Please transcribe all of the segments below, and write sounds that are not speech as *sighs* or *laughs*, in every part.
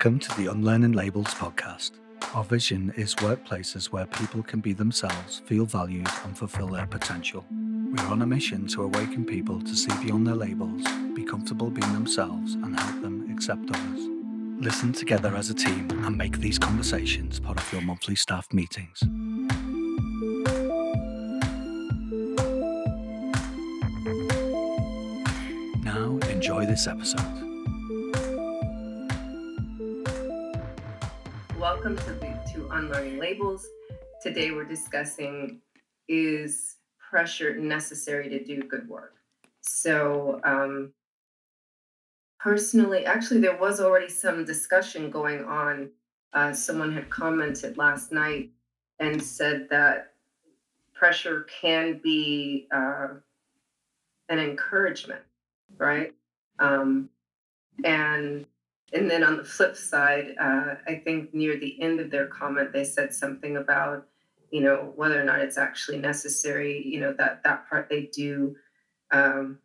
Welcome to the Unlearning Labels podcast. Our vision is workplaces where people can be themselves, feel valued, and fulfill their potential. We're on a mission to awaken people to see beyond their labels, be comfortable being themselves, and help them accept others. Listen together as a team and make these conversations part of your monthly staff meetings. Now, enjoy this episode. Welcome to, to Unlearning Labels. Today we're discussing is pressure necessary to do good work? So, um, personally, actually, there was already some discussion going on. Uh, someone had commented last night and said that pressure can be uh, an encouragement, right? Um, and and then on the flip side, uh, I think near the end of their comment, they said something about, you know, whether or not it's actually necessary. You know, that that part they do, um,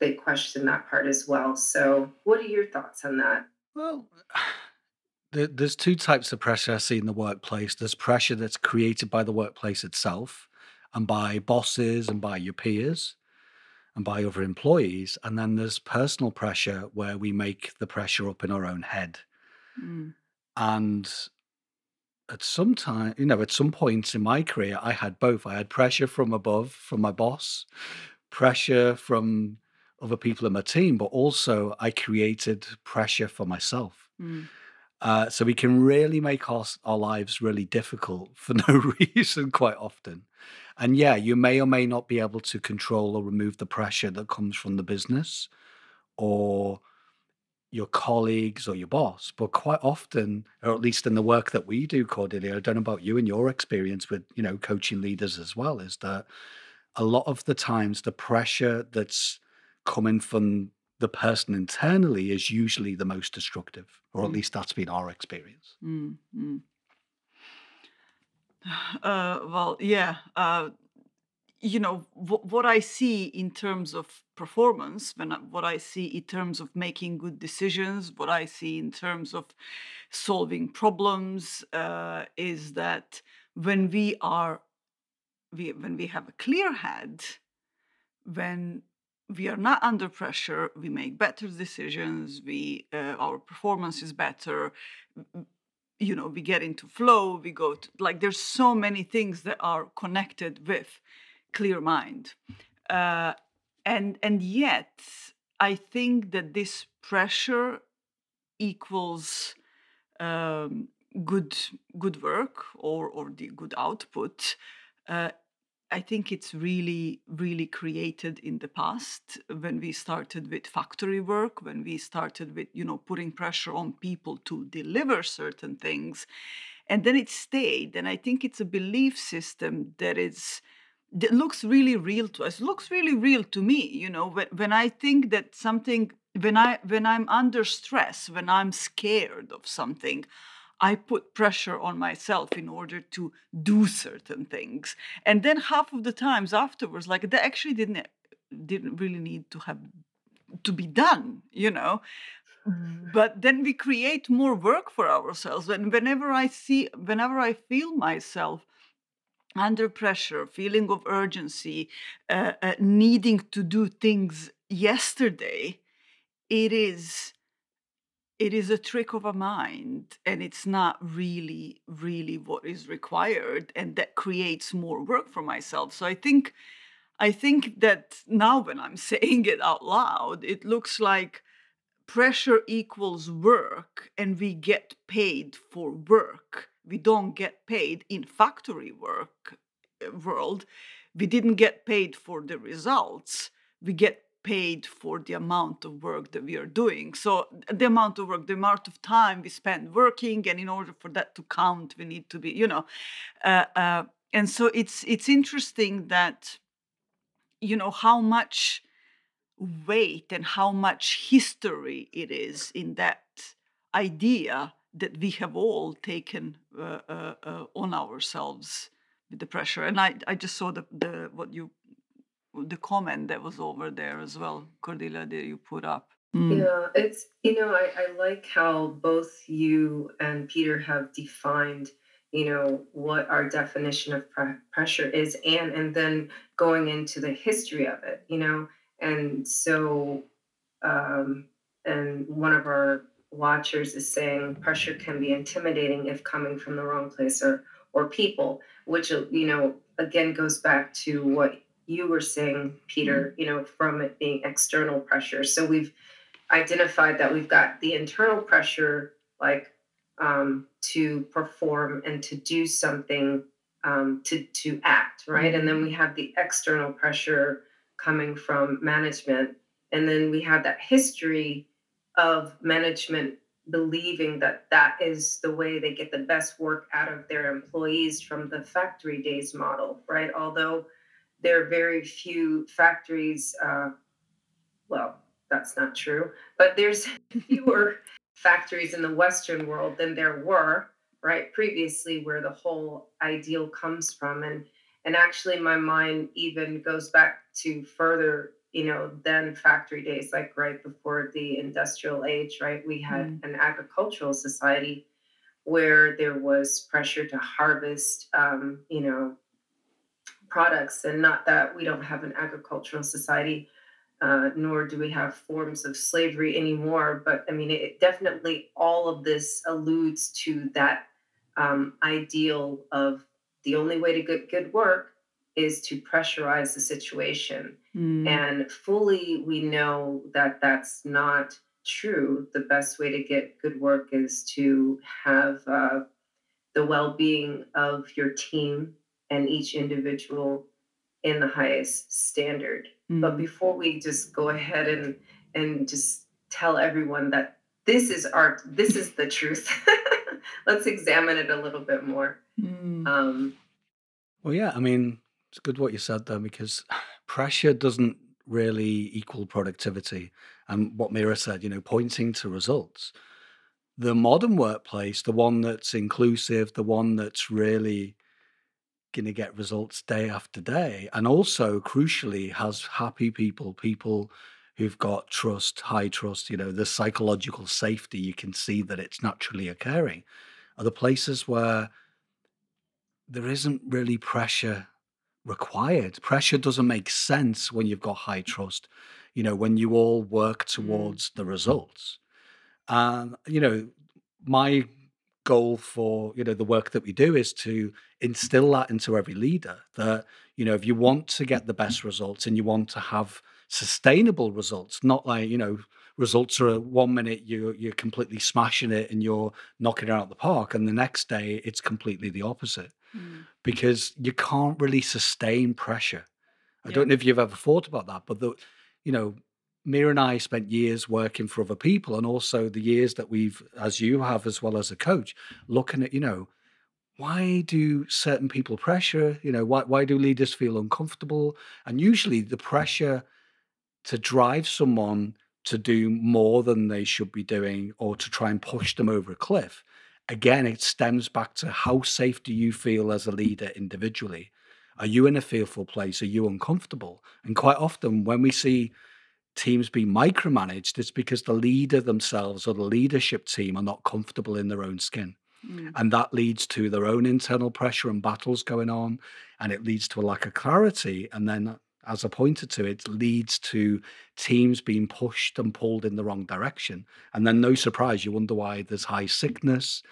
they question that part as well. So, what are your thoughts on that? Well, *sighs* there's two types of pressure I see in the workplace. There's pressure that's created by the workplace itself and by bosses and by your peers and by other employees. And then there's personal pressure where we make the pressure up in our own head. Mm. And at some time, you know, at some points in my career, I had both. I had pressure from above, from my boss, pressure from other people in my team, but also I created pressure for myself. Mm. Uh, so we can really make our, our lives really difficult for *laughs* no reason quite often. And yeah, you may or may not be able to control or remove the pressure that comes from the business or your colleagues or your boss. But quite often, or at least in the work that we do, Cordelia, I don't know about you and your experience with, you know, coaching leaders as well, is that a lot of the times the pressure that's coming from the person internally is usually the most destructive, or at mm. least that's been our experience. Mm, mm. Uh, well, yeah. Uh, you know w- what I see in terms of performance, when I, what I see in terms of making good decisions, what I see in terms of solving problems, uh, is that when we are we, when we have a clear head, when we are not under pressure we make better decisions we uh, our performance is better you know we get into flow we go to like there's so many things that are connected with clear mind. Uh, and and yet i think that this pressure equals um, good good work or or the good output uh, I think it's really, really created in the past when we started with factory work, when we started with, you know, putting pressure on people to deliver certain things. And then it stayed. And I think it's a belief system that is that looks really real to us. Looks really real to me, you know, when, when I think that something when I when I'm under stress, when I'm scared of something, I put pressure on myself in order to do certain things. And then half of the times afterwards, like that actually didn't didn't really need to have to be done, you know. But then we create more work for ourselves. And whenever I see, whenever I feel myself under pressure, feeling of urgency, uh, uh, needing to do things yesterday, it is it is a trick of a mind and it's not really really what is required and that creates more work for myself. So i think i think that now when i'm *laughs* saying it out loud it looks like pressure equals work and we get paid for work. We don't get paid in factory work uh, world. We didn't get paid for the results. We get paid for the amount of work that we are doing. So the amount of work, the amount of time we spend working, and in order for that to count, we need to be, you know, uh, uh, and so it's it's interesting that, you know, how much weight and how much history it is in that idea that we have all taken uh, uh, uh on ourselves with the pressure. And I I just saw the the what you the comment that was over there as well, Cordelia, that you put up. Mm. Yeah, it's, you know, I, I like how both you and Peter have defined, you know, what our definition of pre- pressure is and and then going into the history of it, you know. And so um and one of our watchers is saying pressure can be intimidating if coming from the wrong place or or people, which you know, again goes back to what you were saying. Peter, you know, from it being external pressure. So we've identified that we've got the internal pressure, like um, to perform and to do something, um, to to act, right? And then we have the external pressure coming from management, and then we have that history of management believing that that is the way they get the best work out of their employees from the factory days model, right? Although there are very few factories. Uh, well, that's not true, but there's *laughs* fewer factories in the Western world than there were, right, previously, where the whole ideal comes from. And and actually my mind even goes back to further, you know, than factory days, like right before the industrial age, right? We had Mm. an agricultural society where there was pressure to harvest um, you know, products and not that we don't have an agricultural society uh, nor do we have forms of slavery anymore. But I mean, it, it definitely all of this alludes to that um, ideal of the only way to get good work is to pressurize the situation. Mm. And fully, we know that that's not true. The best way to get good work is to have uh, the well being of your team and each individual in the highest standard. But Mm. before we just go ahead and and just tell everyone that this is art, this is the truth. *laughs* Let's examine it a little bit more. Mm. Um, Well, yeah, I mean, it's good what you said there because *sighs* pressure doesn't really equal productivity. And what Mira said, you know, pointing to results. The modern workplace, the one that's inclusive, the one that's really going to get results day after day, and also crucially has happy people, people who've got trust, high trust, you know, the psychological safety, you can see that it's naturally occurring, are the places where there isn't really pressure required. Pressure doesn't make sense when you've got high trust, you know, when you all work Mm. towards the results. And, you know, my goal for, you know, the work that we do is to instill that into every leader that, you know, if you want to get the best results and you want to have sustainable results, not like, you know, results are one minute you're you're completely smashing it and you're knocking it out of the park, and the next day it's completely the opposite Mm. because you can't really sustain pressure. I Yeah. don't know if you've ever thought about that, but the, you know, Mira and I spent years working for other people, and also the years that we've, as you have, as well as a coach, looking at, you know, why do certain people pressure? You know, why why do leaders feel uncomfortable? And usually the pressure to drive someone to do more than they should be doing or to try and push them over a cliff. Again, it stems back to how safe do you feel as a leader individually? Are you in a fearful place? Are you uncomfortable? And quite often, when we see teams be micromanaged, it's because the leader themselves or the leadership team are not comfortable in their own skin. Mm. And that leads to their own internal pressure and battles going on. And it leads to a lack of clarity. And then, as I pointed to, it leads to teams being pushed and pulled in the wrong direction. And then, no surprise, you wonder why there's high sickness,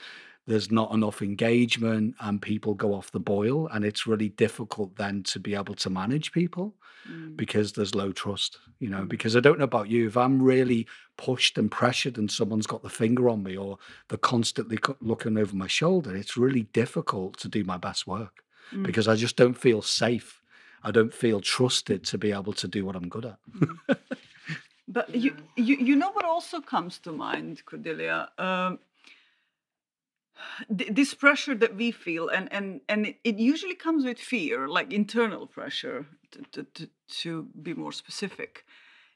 there's not enough engagement, and people go off the boil. And it's really difficult then to be able to manage people Mm. because there's low trust, you know. Mm. Because I don't know about you, if I'm really pushed and pressured and someone's got the finger on me or they're constantly looking over my shoulder, it's really difficult to do my best work Mm. because I just don't feel safe. I don't feel trusted to be able to do what I'm good at. Mm. But you, *laughs* you, you know what also comes to mind, Cordelia? Um, this pressure that we feel, and and and it, usually comes with fear, like internal pressure. To, to, to, to be more specific,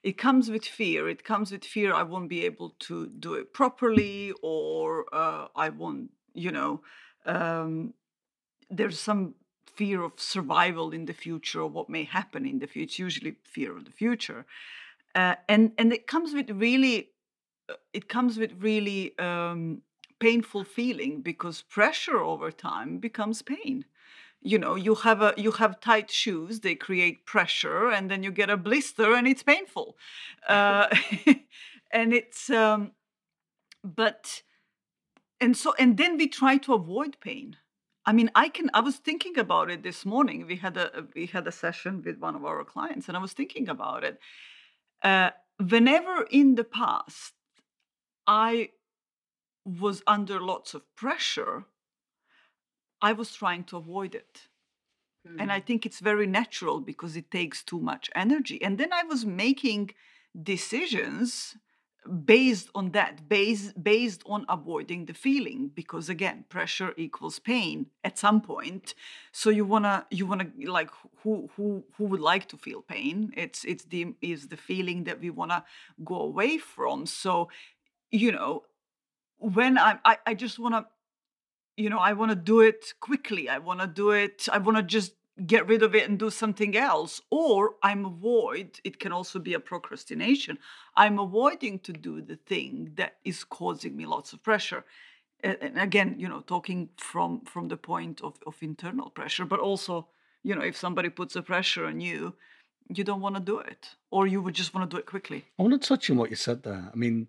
it comes with fear. It comes with fear. I won't be able to do it properly, or uh, I won't. You know, um, there's some fear of survival in the future, or what may happen in the future. It's usually fear of the future uh, and and it comes with really uh, it comes with really um, painful feeling because pressure over time becomes pain. You know you have a you have tight shoes they create pressure and then you get a blister and it's painful. *laughs* Uh, *laughs* and it's um, but and so and then we try to avoid pain. I mean i can i was thinking about it this morning. We had a we had a session with one of our clients and i was thinking about it. Uh, whenever in the past i was under lots of pressure I was trying to avoid it. Mm. And I hmm. think it's very natural because it takes too much energy. And then I was making decisions based on that based based on avoiding the feeling because again pressure equals pain at some point so you want to you want to like who who who would like to feel pain it's it's the is the feeling that we want to go away from so you know when I'm, i, I just want to you know, I want to do it quickly. I want to do it. I want to just get rid of it and do something else. Or I'm avoid. It can also be a procrastination. I'm avoiding to do the thing that is causing me lots of pressure. And again, you know, talking from from the point of, of internal pressure, but also, you know, if somebody puts a pressure on you, you don't want to do it, or you would just want to do it quickly. I want to touch on what you said there. I mean,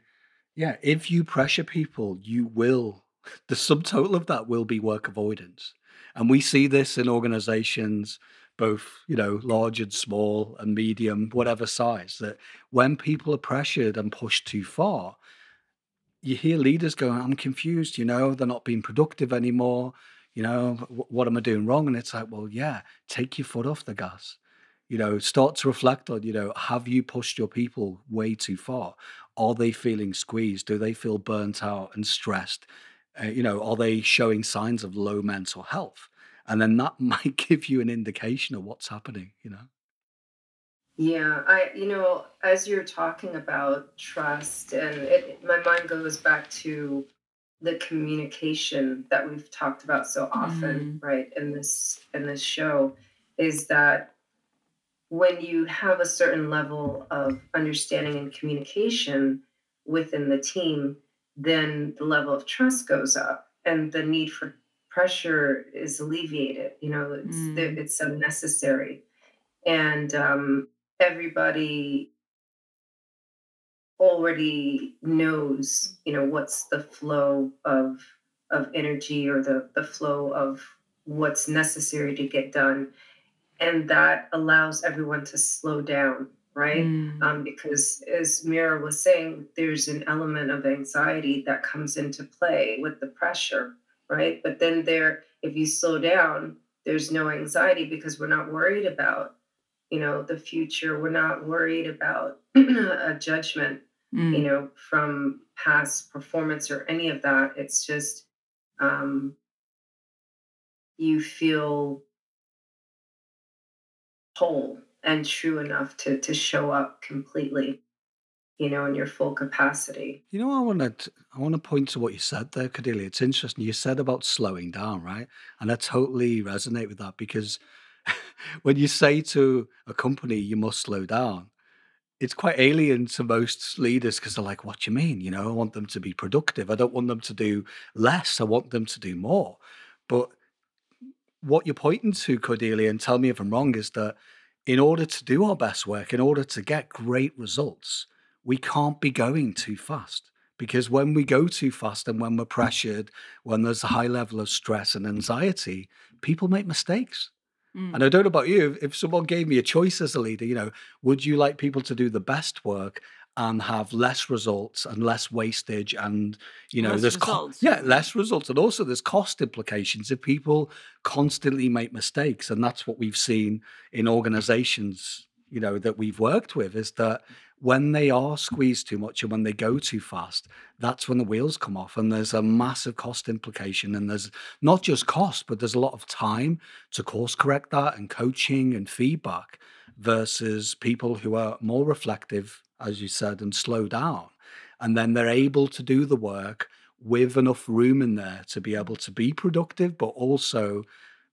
yeah, if you pressure people, you will *laughs* the subtotal of that will be work avoidance. And we see this in organizations, both, you know, large and small and medium, whatever size, that when people are pressured and pushed too far, you hear leaders going, I'm confused, you know, they're not being productive anymore. You know, what am I doing wrong? And it's like, well, yeah, take your foot off the gas. You know, start to reflect on, you know, have you pushed your people way too far? Are they feeling squeezed? Do they feel burnt out and stressed? Uh, you know, are they showing signs of low mental health? And then that *laughs* might give you an indication of what's happening, you know? Yeah, I, you know, as you're talking about trust, and it, my mind goes back to the communication that we've talked about so often, mm. right, in this in this show, is that when you have a certain level of understanding and communication within the team, then the level of trust goes up and the need for pressure is alleviated. You know, it's mm. it's unnecessary, and um, everybody already knows. You know, what's the flow of of energy or the the flow of what's necessary to get done, and that allows everyone to slow down right? Mm. Um, because as Mira was saying, there's an element of anxiety that comes into play with the pressure, right? But then there, if you slow down, there's no anxiety because we're not worried about, you know, the future. We're not worried about *clears throat* a judgment, mm. you know, from past performance or any of that. It's just um, you feel whole and true enough to to show up completely you know in your full capacity. You know i want to i want to point to what you said there Cordelia. it's interesting. You said about slowing down right? And i totally resonate with that because *laughs* when you say to a company you must slow down it's quite alien to most leaders because they're like what do you mean? You know i want them to be productive. I don't want them to do less. I want them to do more. But what you're pointing to cordelia and tell me if i'm wrong is that in order to do our best work, in order to get great results, we can't be going too fast. Because when we go too fast and when we're pressured, when there's a high level of stress and anxiety, people make mistakes. Mm. And I don't know about you, if someone gave me a choice as a leader, you know, would you like people to do the best work and have less results and less wastage and you know less there's co- yeah less results. And also there's cost implications if people constantly make mistakes. And that's what we've seen in organizations you know that we've worked with is that when they are squeezed too much and when they go too fast that's when the wheels come off. And there's a massive cost implication. And there's not just cost but there's a lot of time to course correct that and coaching and feedback versus people who are more reflective as you said, and slow down. And then they're able to do the work with enough room in there to be able to be productive, but also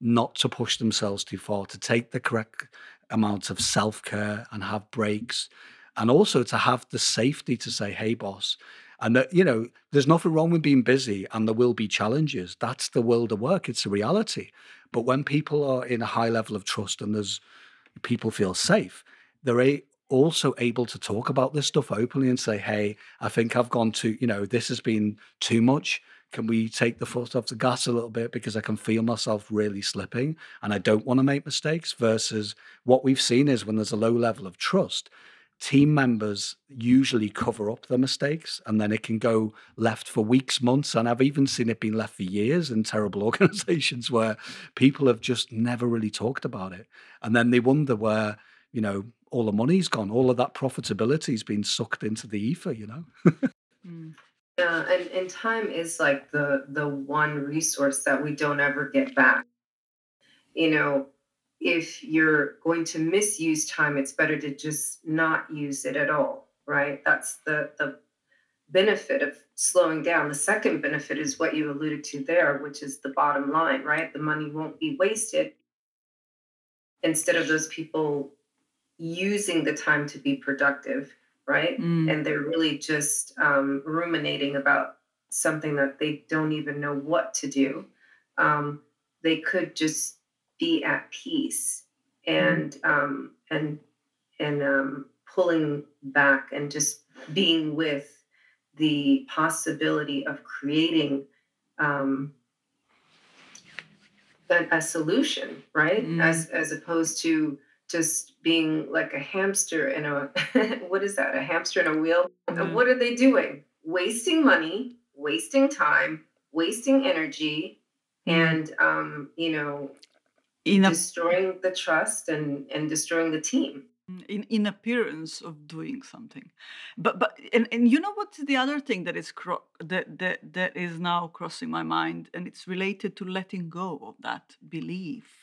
not to push themselves too far, to take the correct amount of self care and have breaks. and also to have the safety to say, "Hey, boss." And that, you know, there's nothing wrong with being busy and there will be challenges. That's the world of work. It's a reality. But when people are in a high level of trust and there's people feel safe, they're also able to talk about this stuff openly and say, hey, I think I've gone too, you know, this has been too much. Can we take the foot off the gas a little bit because I can feel myself really slipping and I don't want to make mistakes? Versus what we've seen is when there's a low level of trust, team members usually cover up the mistakes and then it can go left for weeks months and i've even seen it being left for years in terrible *laughs* organizations where people have just never really talked about it and then they wonder where you know all the money's gone all of that profitability's been sucked into the ether you know *laughs* mm. yeah and, and time is like the the one resource that we don't ever get back you know if you're going to misuse time, it's better to just not use it at all, right? That's the the benefit of slowing down. The second benefit is what you alluded to there, which is the bottom line, right? The money won't be wasted instead of those people using the time to be productive, right? Mm. And they're really just um, ruminating about something that they don't even know what to do. Um, they could just be at peace and mm-hmm. um, and and um, pulling back and just being with the possibility of creating um, a, a, solution, right? Mm. As as opposed to just being like a hamster in a *laughs* what is that? A hamster in a wheel? Mm. What are they doing? Wasting money, wasting time, wasting energy, mm. and um, you know, in a, destroying the trust and and destroying the team in in appearance of doing something but but and, and you know what's the other thing that is cro- that that that is now crossing my mind and it's related to letting go of that belief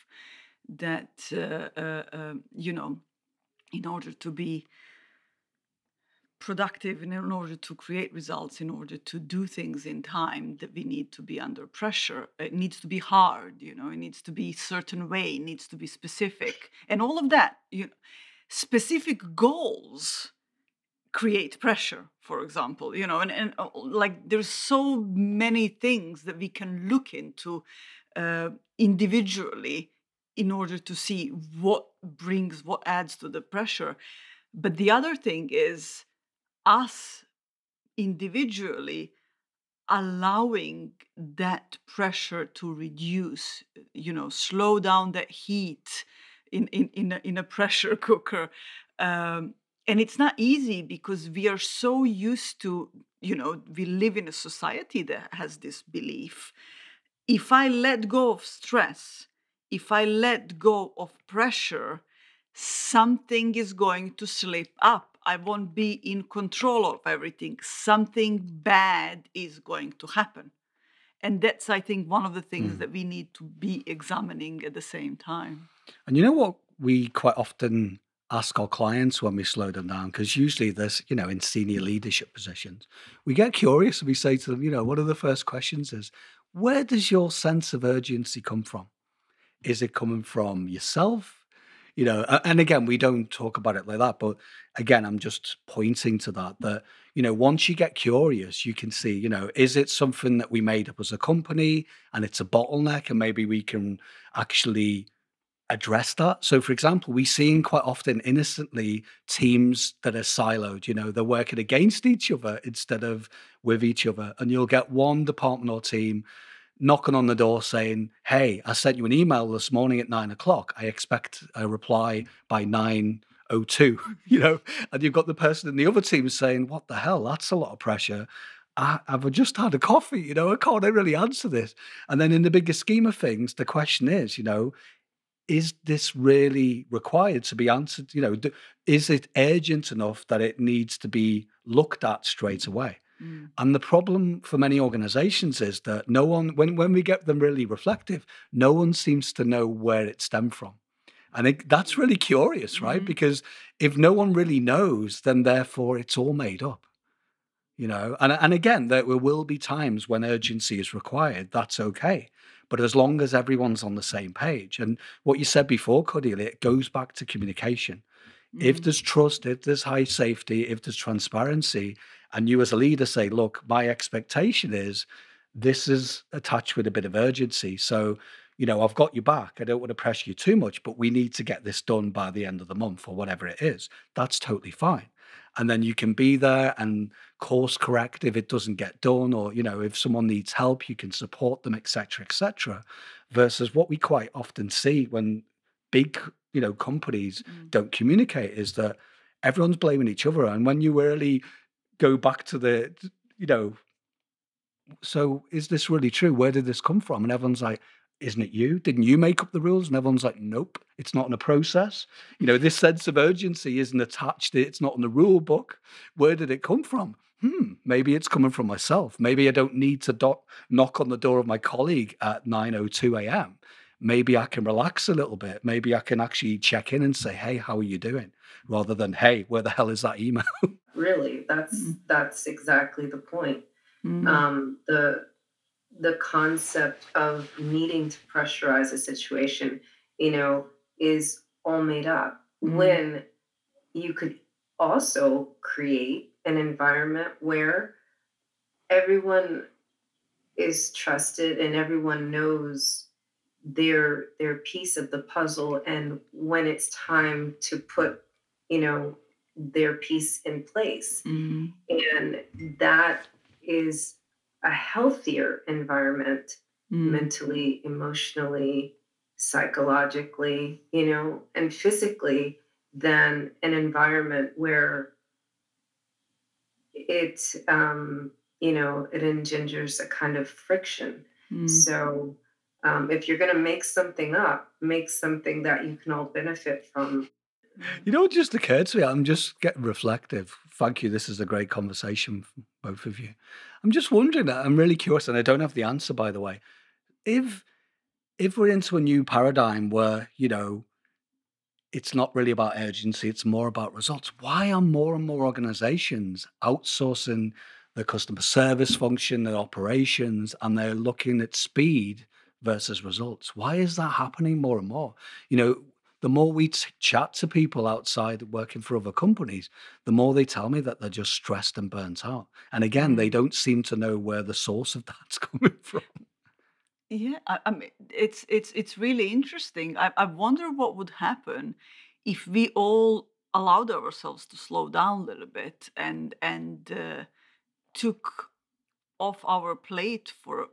that uh, uh, uh, you know in order to be productive in order to create results in order to do things in time that we need to be under pressure it needs to be hard you know it needs to be certain way it needs to be specific. And all of that you know specific goals create pressure for example you know and, and uh, like there's so many things that we can look into uh, individually in order to see what brings what adds to the pressure. But the other thing is us individually allowing that pressure to reduce you know slow down that heat in in in a, in a pressure *laughs* cooker. Um, and it's not easy because we are so used to you know we live in a society that has this belief. If i let go of stress if i let go of pressure something is going to slip up I won't be in control of everything. Something bad is going to happen. And that's, I think, one of the things mm. that we need to be examining at the same time. And you know what we quite often ask our clients when we slow them down? Because usually this you know, in senior leadership positions, we get curious and we say to them, you know, one of the first questions is, where does your sense of urgency come from? Is it coming from yourself? you know and again we don't talk about it like that but again i'm just pointing to that that you know once you get curious you can see you know is it something that we made up as a company and it's a bottleneck and maybe we can actually address that so for example we see quite often innocently teams that are siloed you know they're working against each other instead of with each other and you'll get one department or team knocking on the door saying, Hey, I sent you an email this morning at nine o'clock. I expect a reply by 9.02, *laughs* you know, and you've got the person in the other team saying, What the hell? That's a lot of pressure. I, have just had a coffee, you know, I can't really answer this. And then in the bigger scheme of things, the question is, you know, is this really required to be answered? You know, is it urgent enough that it needs to be looked at straight away? Mm. And the problem for many organizations is that no one, when, when we get them really reflective, no one seems to know where it stemmed from. And it, that's really curious, right? Mm-hmm. Because if no one really knows, then therefore it's all made up. You know, and and again, there will be times when urgency is required. That's okay, but as long as everyone's on the same page, and what you said before, Cordelia, it goes back to communication If Mm. there's trust, if there's high safety, if there's transparency, and you as a leader say, look, my expectation is this is attached with a bit of urgency. So, you know, I've got you back. I don't want to pressure you too much, but we need to get this done by the end of the month or whatever it is. That's totally fine. And then you can be there and course correct if it doesn't get done, or you know, if someone needs help, you can support them, etc., etc. Versus what we quite often see when big, you know, companies Mm. don't communicate is that everyone's blaming each other. And when you really go back to the, you know, so is this really true? Where did this come from? And everyone's like, isn't it you? Didn't you make up the rules? And everyone's like, nope, it's not in a process. You know, this sense of urgency isn't attached, it's not in the rule book. Where did it come from? Hmm, maybe it's coming from myself. Maybe I don't need to do- knock on the door of my colleague at 9.02 a.m. Maybe I can relax a little bit. Maybe I can actually check in and say, hey, how are you doing? Rather than, hey, where the hell is that email? *laughs* Really, that's Mm. that's exactly the point. Mm. Um, the the concept of needing to pressurize a situation, you know, is all made up. Mm. When you could also create an environment where everyone is trusted and everyone knows their their piece of the puzzle and when it's time to put you know their piece in place Mm. and that is a healthier environment Mm. mentally emotionally psychologically you know and physically than an environment where it um you know it engenders a kind of friction Mm. so um, if you're going to make something up make something that you can all benefit from You know, just occurred to me. I'm just getting reflective. Thank you. This is a great conversation, both of you. I'm just wondering. I'm really curious, and I don't have the answer, by the way. If if we're into a new paradigm where you know it's not really about urgency, it's more about results. Why are more and more organizations outsourcing the customer service function, their operations, and they're looking at speed versus results? Why is that happening more and more? You know, the more we t- chat to people outside working for other companies, the more they tell me that they're just stressed and burnt out. And again, they Mm. don't seem to know where the source of *laughs* that's coming from. Yeah, I, I mean, it's it's it's really interesting. I, I wonder what would happen if we all allowed ourselves to slow down a little bit and and uh, took off our plate for a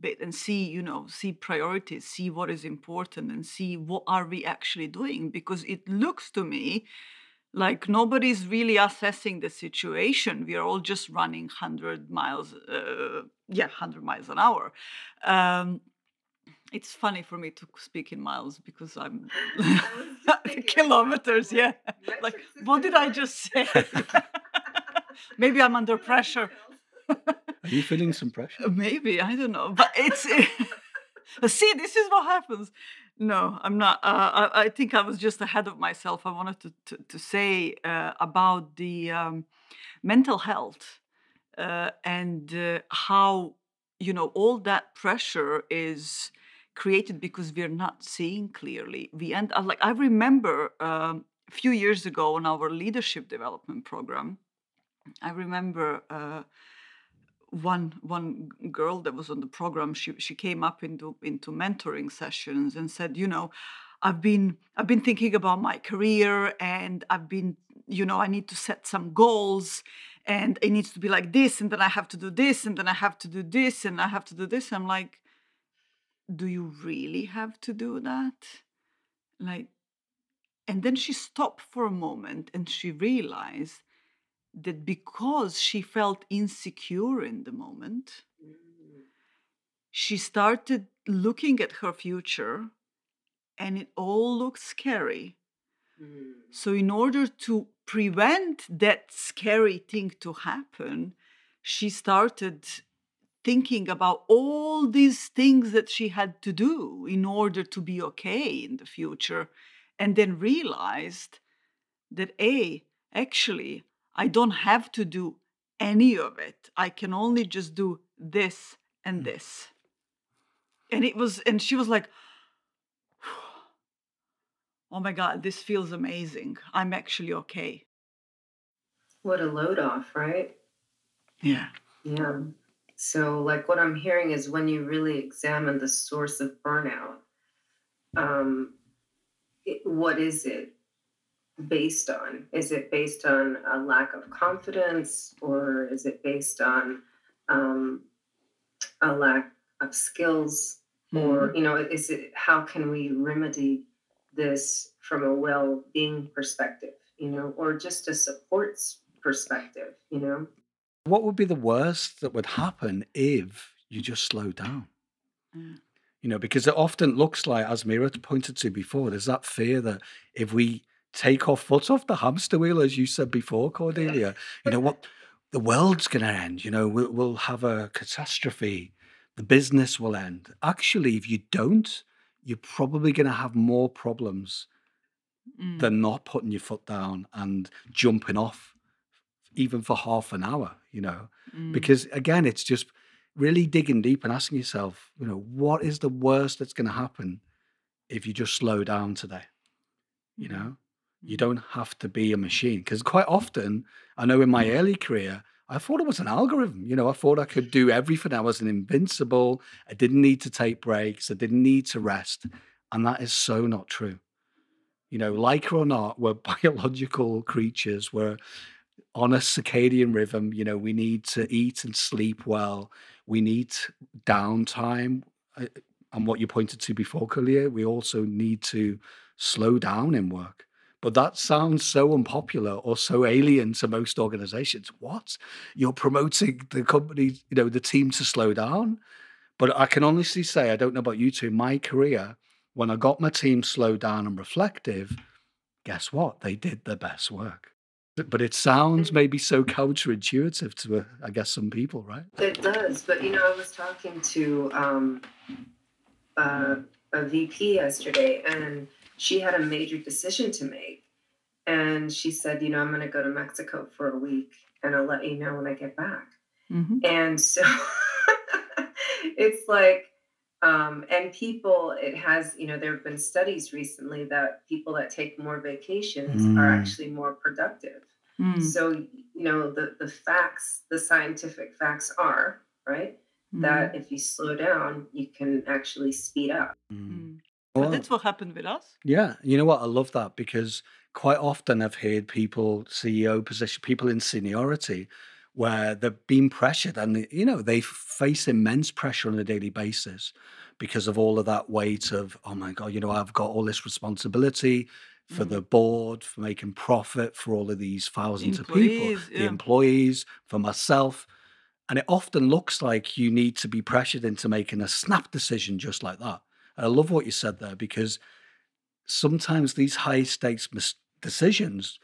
bit and see, you know, see priorities, see what is important, and see what are we actually doing. Because it looks to me like nobody's really assessing the situation. We are all just running hundred miles, uh, yeah, hundred miles an hour. Um, it's funny for me to speak in miles because I'm *laughs* I was *laughs* just thinking, kilometers. Yeah, like what did I *laughs* just say? Maybe I'm under pressure. Are you feeling some pressure? Maybe I don't know, but it's *laughs* see, this is what happens. No, I'm not. Uh, I, I think I was just ahead of myself. I wanted to to, to say uh, about the um, mental health uh, and uh, how you know all that pressure is created because we're not seeing clearly. We end uh, like I remember um, a few years ago in our leadership development program. I remember. One one girl that was on the program she she came up into into mentoring sessions and said you know i've been i've been thinking about my career and i've been you know i need to set some goals and it needs to be like this and then i have to do this and then i have to do this and i have to do this. I'm like do you really have to do that? Like and then she stopped for a moment and she realized that because she felt insecure in the moment, Mm, she started looking at her future and it all looked scary. mm, So, in order to prevent that scary thing to happen, she started thinking about all these things that she had to do in order to be okay in the future, and then realized that A, actually, I don't have to do any of it. I can only just do this and Mm. this. And it was, and she was like, oh my God, this feels amazing. I'm actually okay. What a load off, right? Yeah. Yeah. So, like, what I'm hearing is when you really examine the source of burnout, um, it, what is it based on? Is it based on a lack of confidence, or is it based on um, a lack of skills, or Mm. you know, is it how can we remedy this from a well-being perspective, you know, or just a supports perspective, you know? What would be the worst that would happen if you just slow down? Mm. You know, because it often looks like, as Mira pointed to before, there's that fear that if we take our foot off the hamster wheel, as you said before, Cordelia, you know what? The world's going to end. You know, we'll, we'll have a catastrophe. The business will end. Actually, if you don't, you're probably going to have more problems Mm. than not putting your foot down and jumping off, even for half an hour, you know. Mm. Because again, it's just really digging deep and asking yourself, you know, what is the worst that's going to happen if you just slow down today? You Mhm. know, you don't have to be a machine. Because quite often, I know in my early career, I thought it was an algorithm. You know, I thought I could do everything. I was an invincible. I didn't need to take breaks. I didn't need to rest. And that is so not true. You know, like or not, we're *laughs* biological creatures. We're on a circadian rhythm. You know, we need to eat and sleep well. We need downtime. uh, And what you pointed to before, Cordelia, we also need to slow down in work. But that sounds so unpopular or so alien to most organizations. What? You're promoting the company, you know, the team to slow down? But I can honestly say, I don't know about you two, my career, when I got my team slowed down and reflective, guess what? They did their best work. But it sounds maybe so counterintuitive to, uh, I guess, some people, right? it does, but you know, I was talking to um, uh, a VP yesterday, and she had a major decision to make. And she said, You know, I'm going to go to Mexico for a week, and I'll let you know when I get back. Mhm. And so *laughs* it's like, um, and people, it has, you know, there have been studies recently that people that take more vacations are Mm. actually more productive. Mm. So, you know, the, the facts, the scientific facts are, right, Mm. that if you slow down, you can actually speed up. Well, that's what happened with us. yeah, you know what? I love that because quite often I've heard people, CEO position, people in seniority, where they've been pressured and, you know, they face immense pressure on a daily basis because of all of that weight of, oh my God, you know, I've got all this responsibility for Mm. the board, for making profit, for all of these thousands of people, Employees, the employees, for myself. And it often looks like you need to be pressured into making a snap decision just like that. And I love what you said there because sometimes these high stakes mis- decisions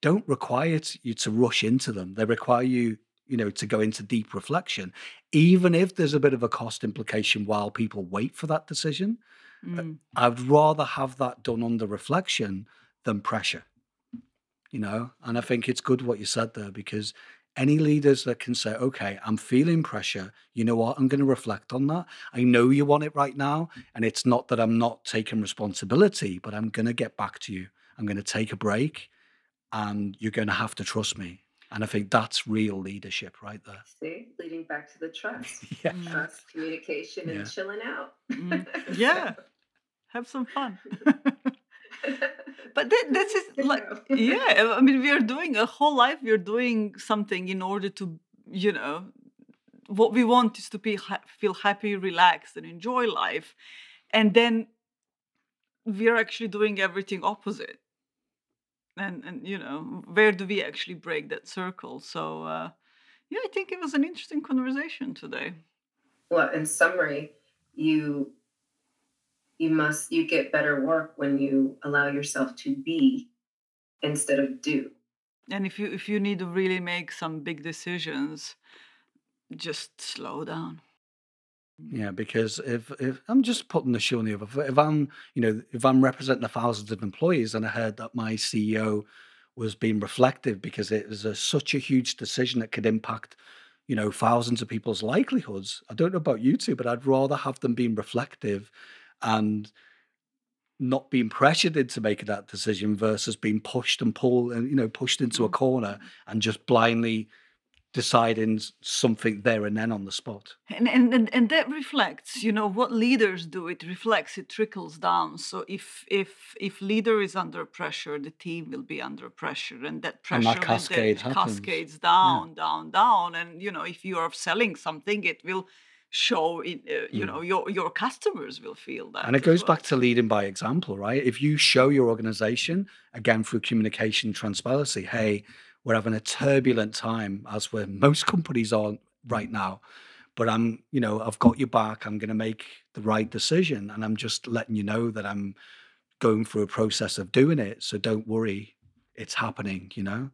don't require you to rush into them. They require you, you know, to go into deep reflection, even if there's a bit of a cost implication while people wait for that decision. uh, Mm. I'd rather have that done under reflection than pressure, you know. And I think it's good what you said there because any leaders that can say, okay, I'm feeling pressure, you know what, I'm going to reflect on that. I know you want it right now. And it's not that I'm not taking responsibility, but I'm going to get back to you. I'm going to take a break and you're going to have to trust me. And I think that's real leadership right there. See, leading back to the trust, *laughs* Yeah. Trust, communication, and chilling out. Mm. *laughs* Yeah. Have some fun. *laughs* *laughs* But that's just You like, *laughs* yeah, I mean, we are doing a whole life, we are doing something in order to, you know, what we want is to be ha- feel happy, relaxed, and enjoy life. And then we are actually doing everything opposite. And, and you know, where do we actually break that circle? So, uh, yeah, I think it was an interesting conversation today. well, in summary, you you must you get better work when you allow yourself to be instead of do. And if you if you need to really make some big decisions, just slow down. Yeah, because if if I'm just putting the shoe on the other foot, if I'm you know if I'm representing the thousands of employees and I heard that my CEO was being reflective because it was a, such a huge decision that could impact you know thousands of people's livelihoods. I don't know about you two, but I'd rather have them being reflective and not being pressured into making that decision versus being pushed and pulled and you know pushed into a Mm. corner and just blindly deciding something there and then on the spot. and, and and and that reflects you know what leaders do it reflects it trickles down so if if if leader is under pressure the team will be under pressure and that And pressure that will then cascade happens. cascades down down down and you know if you are selling something it will show in uh, you Mm. know your your customers will feel that And it goes well. back to leading by example, right? If you show your organization, again, through communication transparency, hey, we're having a turbulent time, as where *laughs* most companies are right now, but I'm, you know, I've got your back. I'm going to make the right decision. And I'm just letting you know that I'm going through a process of doing it. So don't worry, it's happening, you know?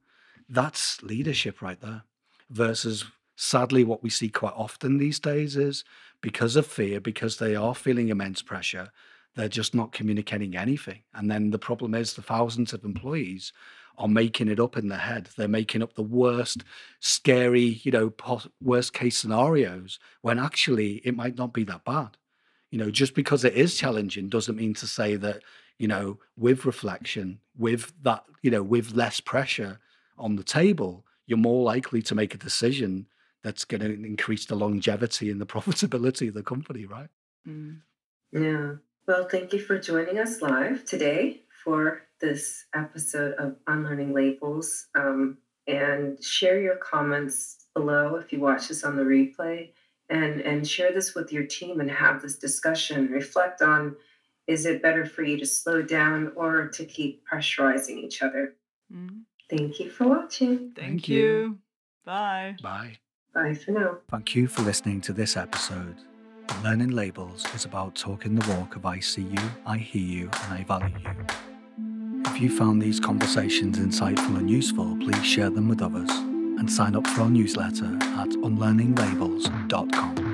That's leadership right there. Versus sadly, what we see quite often these days is because of fear, because they are feeling immense pressure, they're just not communicating anything. And then the problem is the thousands of employees are making it up in their head. They're making up the worst, scary, you know, worst case scenarios when actually it might not be that bad. You know, just because it is challenging doesn't mean to say that, you know, with reflection, with that, you know, with less pressure on the table, you're more likely to make a decision that's going to increase the longevity and the *laughs* profitability of the company, right? Mm. Yeah. Well, thank you for joining us live today for this episode of Unlearning Labels. Um, and share your comments below if you watch this on the replay and, and share this with your team and have this discussion. Reflect on is it better for you to slow down or to keep pressurizing each other? Mm. Thank you for watching. thank, Thank you. you. bye Bye. Bye for now. Thank you for listening to this episode. Learning Labels is about talking the walk of I see you, I hear you, and I value you. If you found these conversations insightful and useful, please share them with others and sign up for our newsletter at unlearninglabels.com.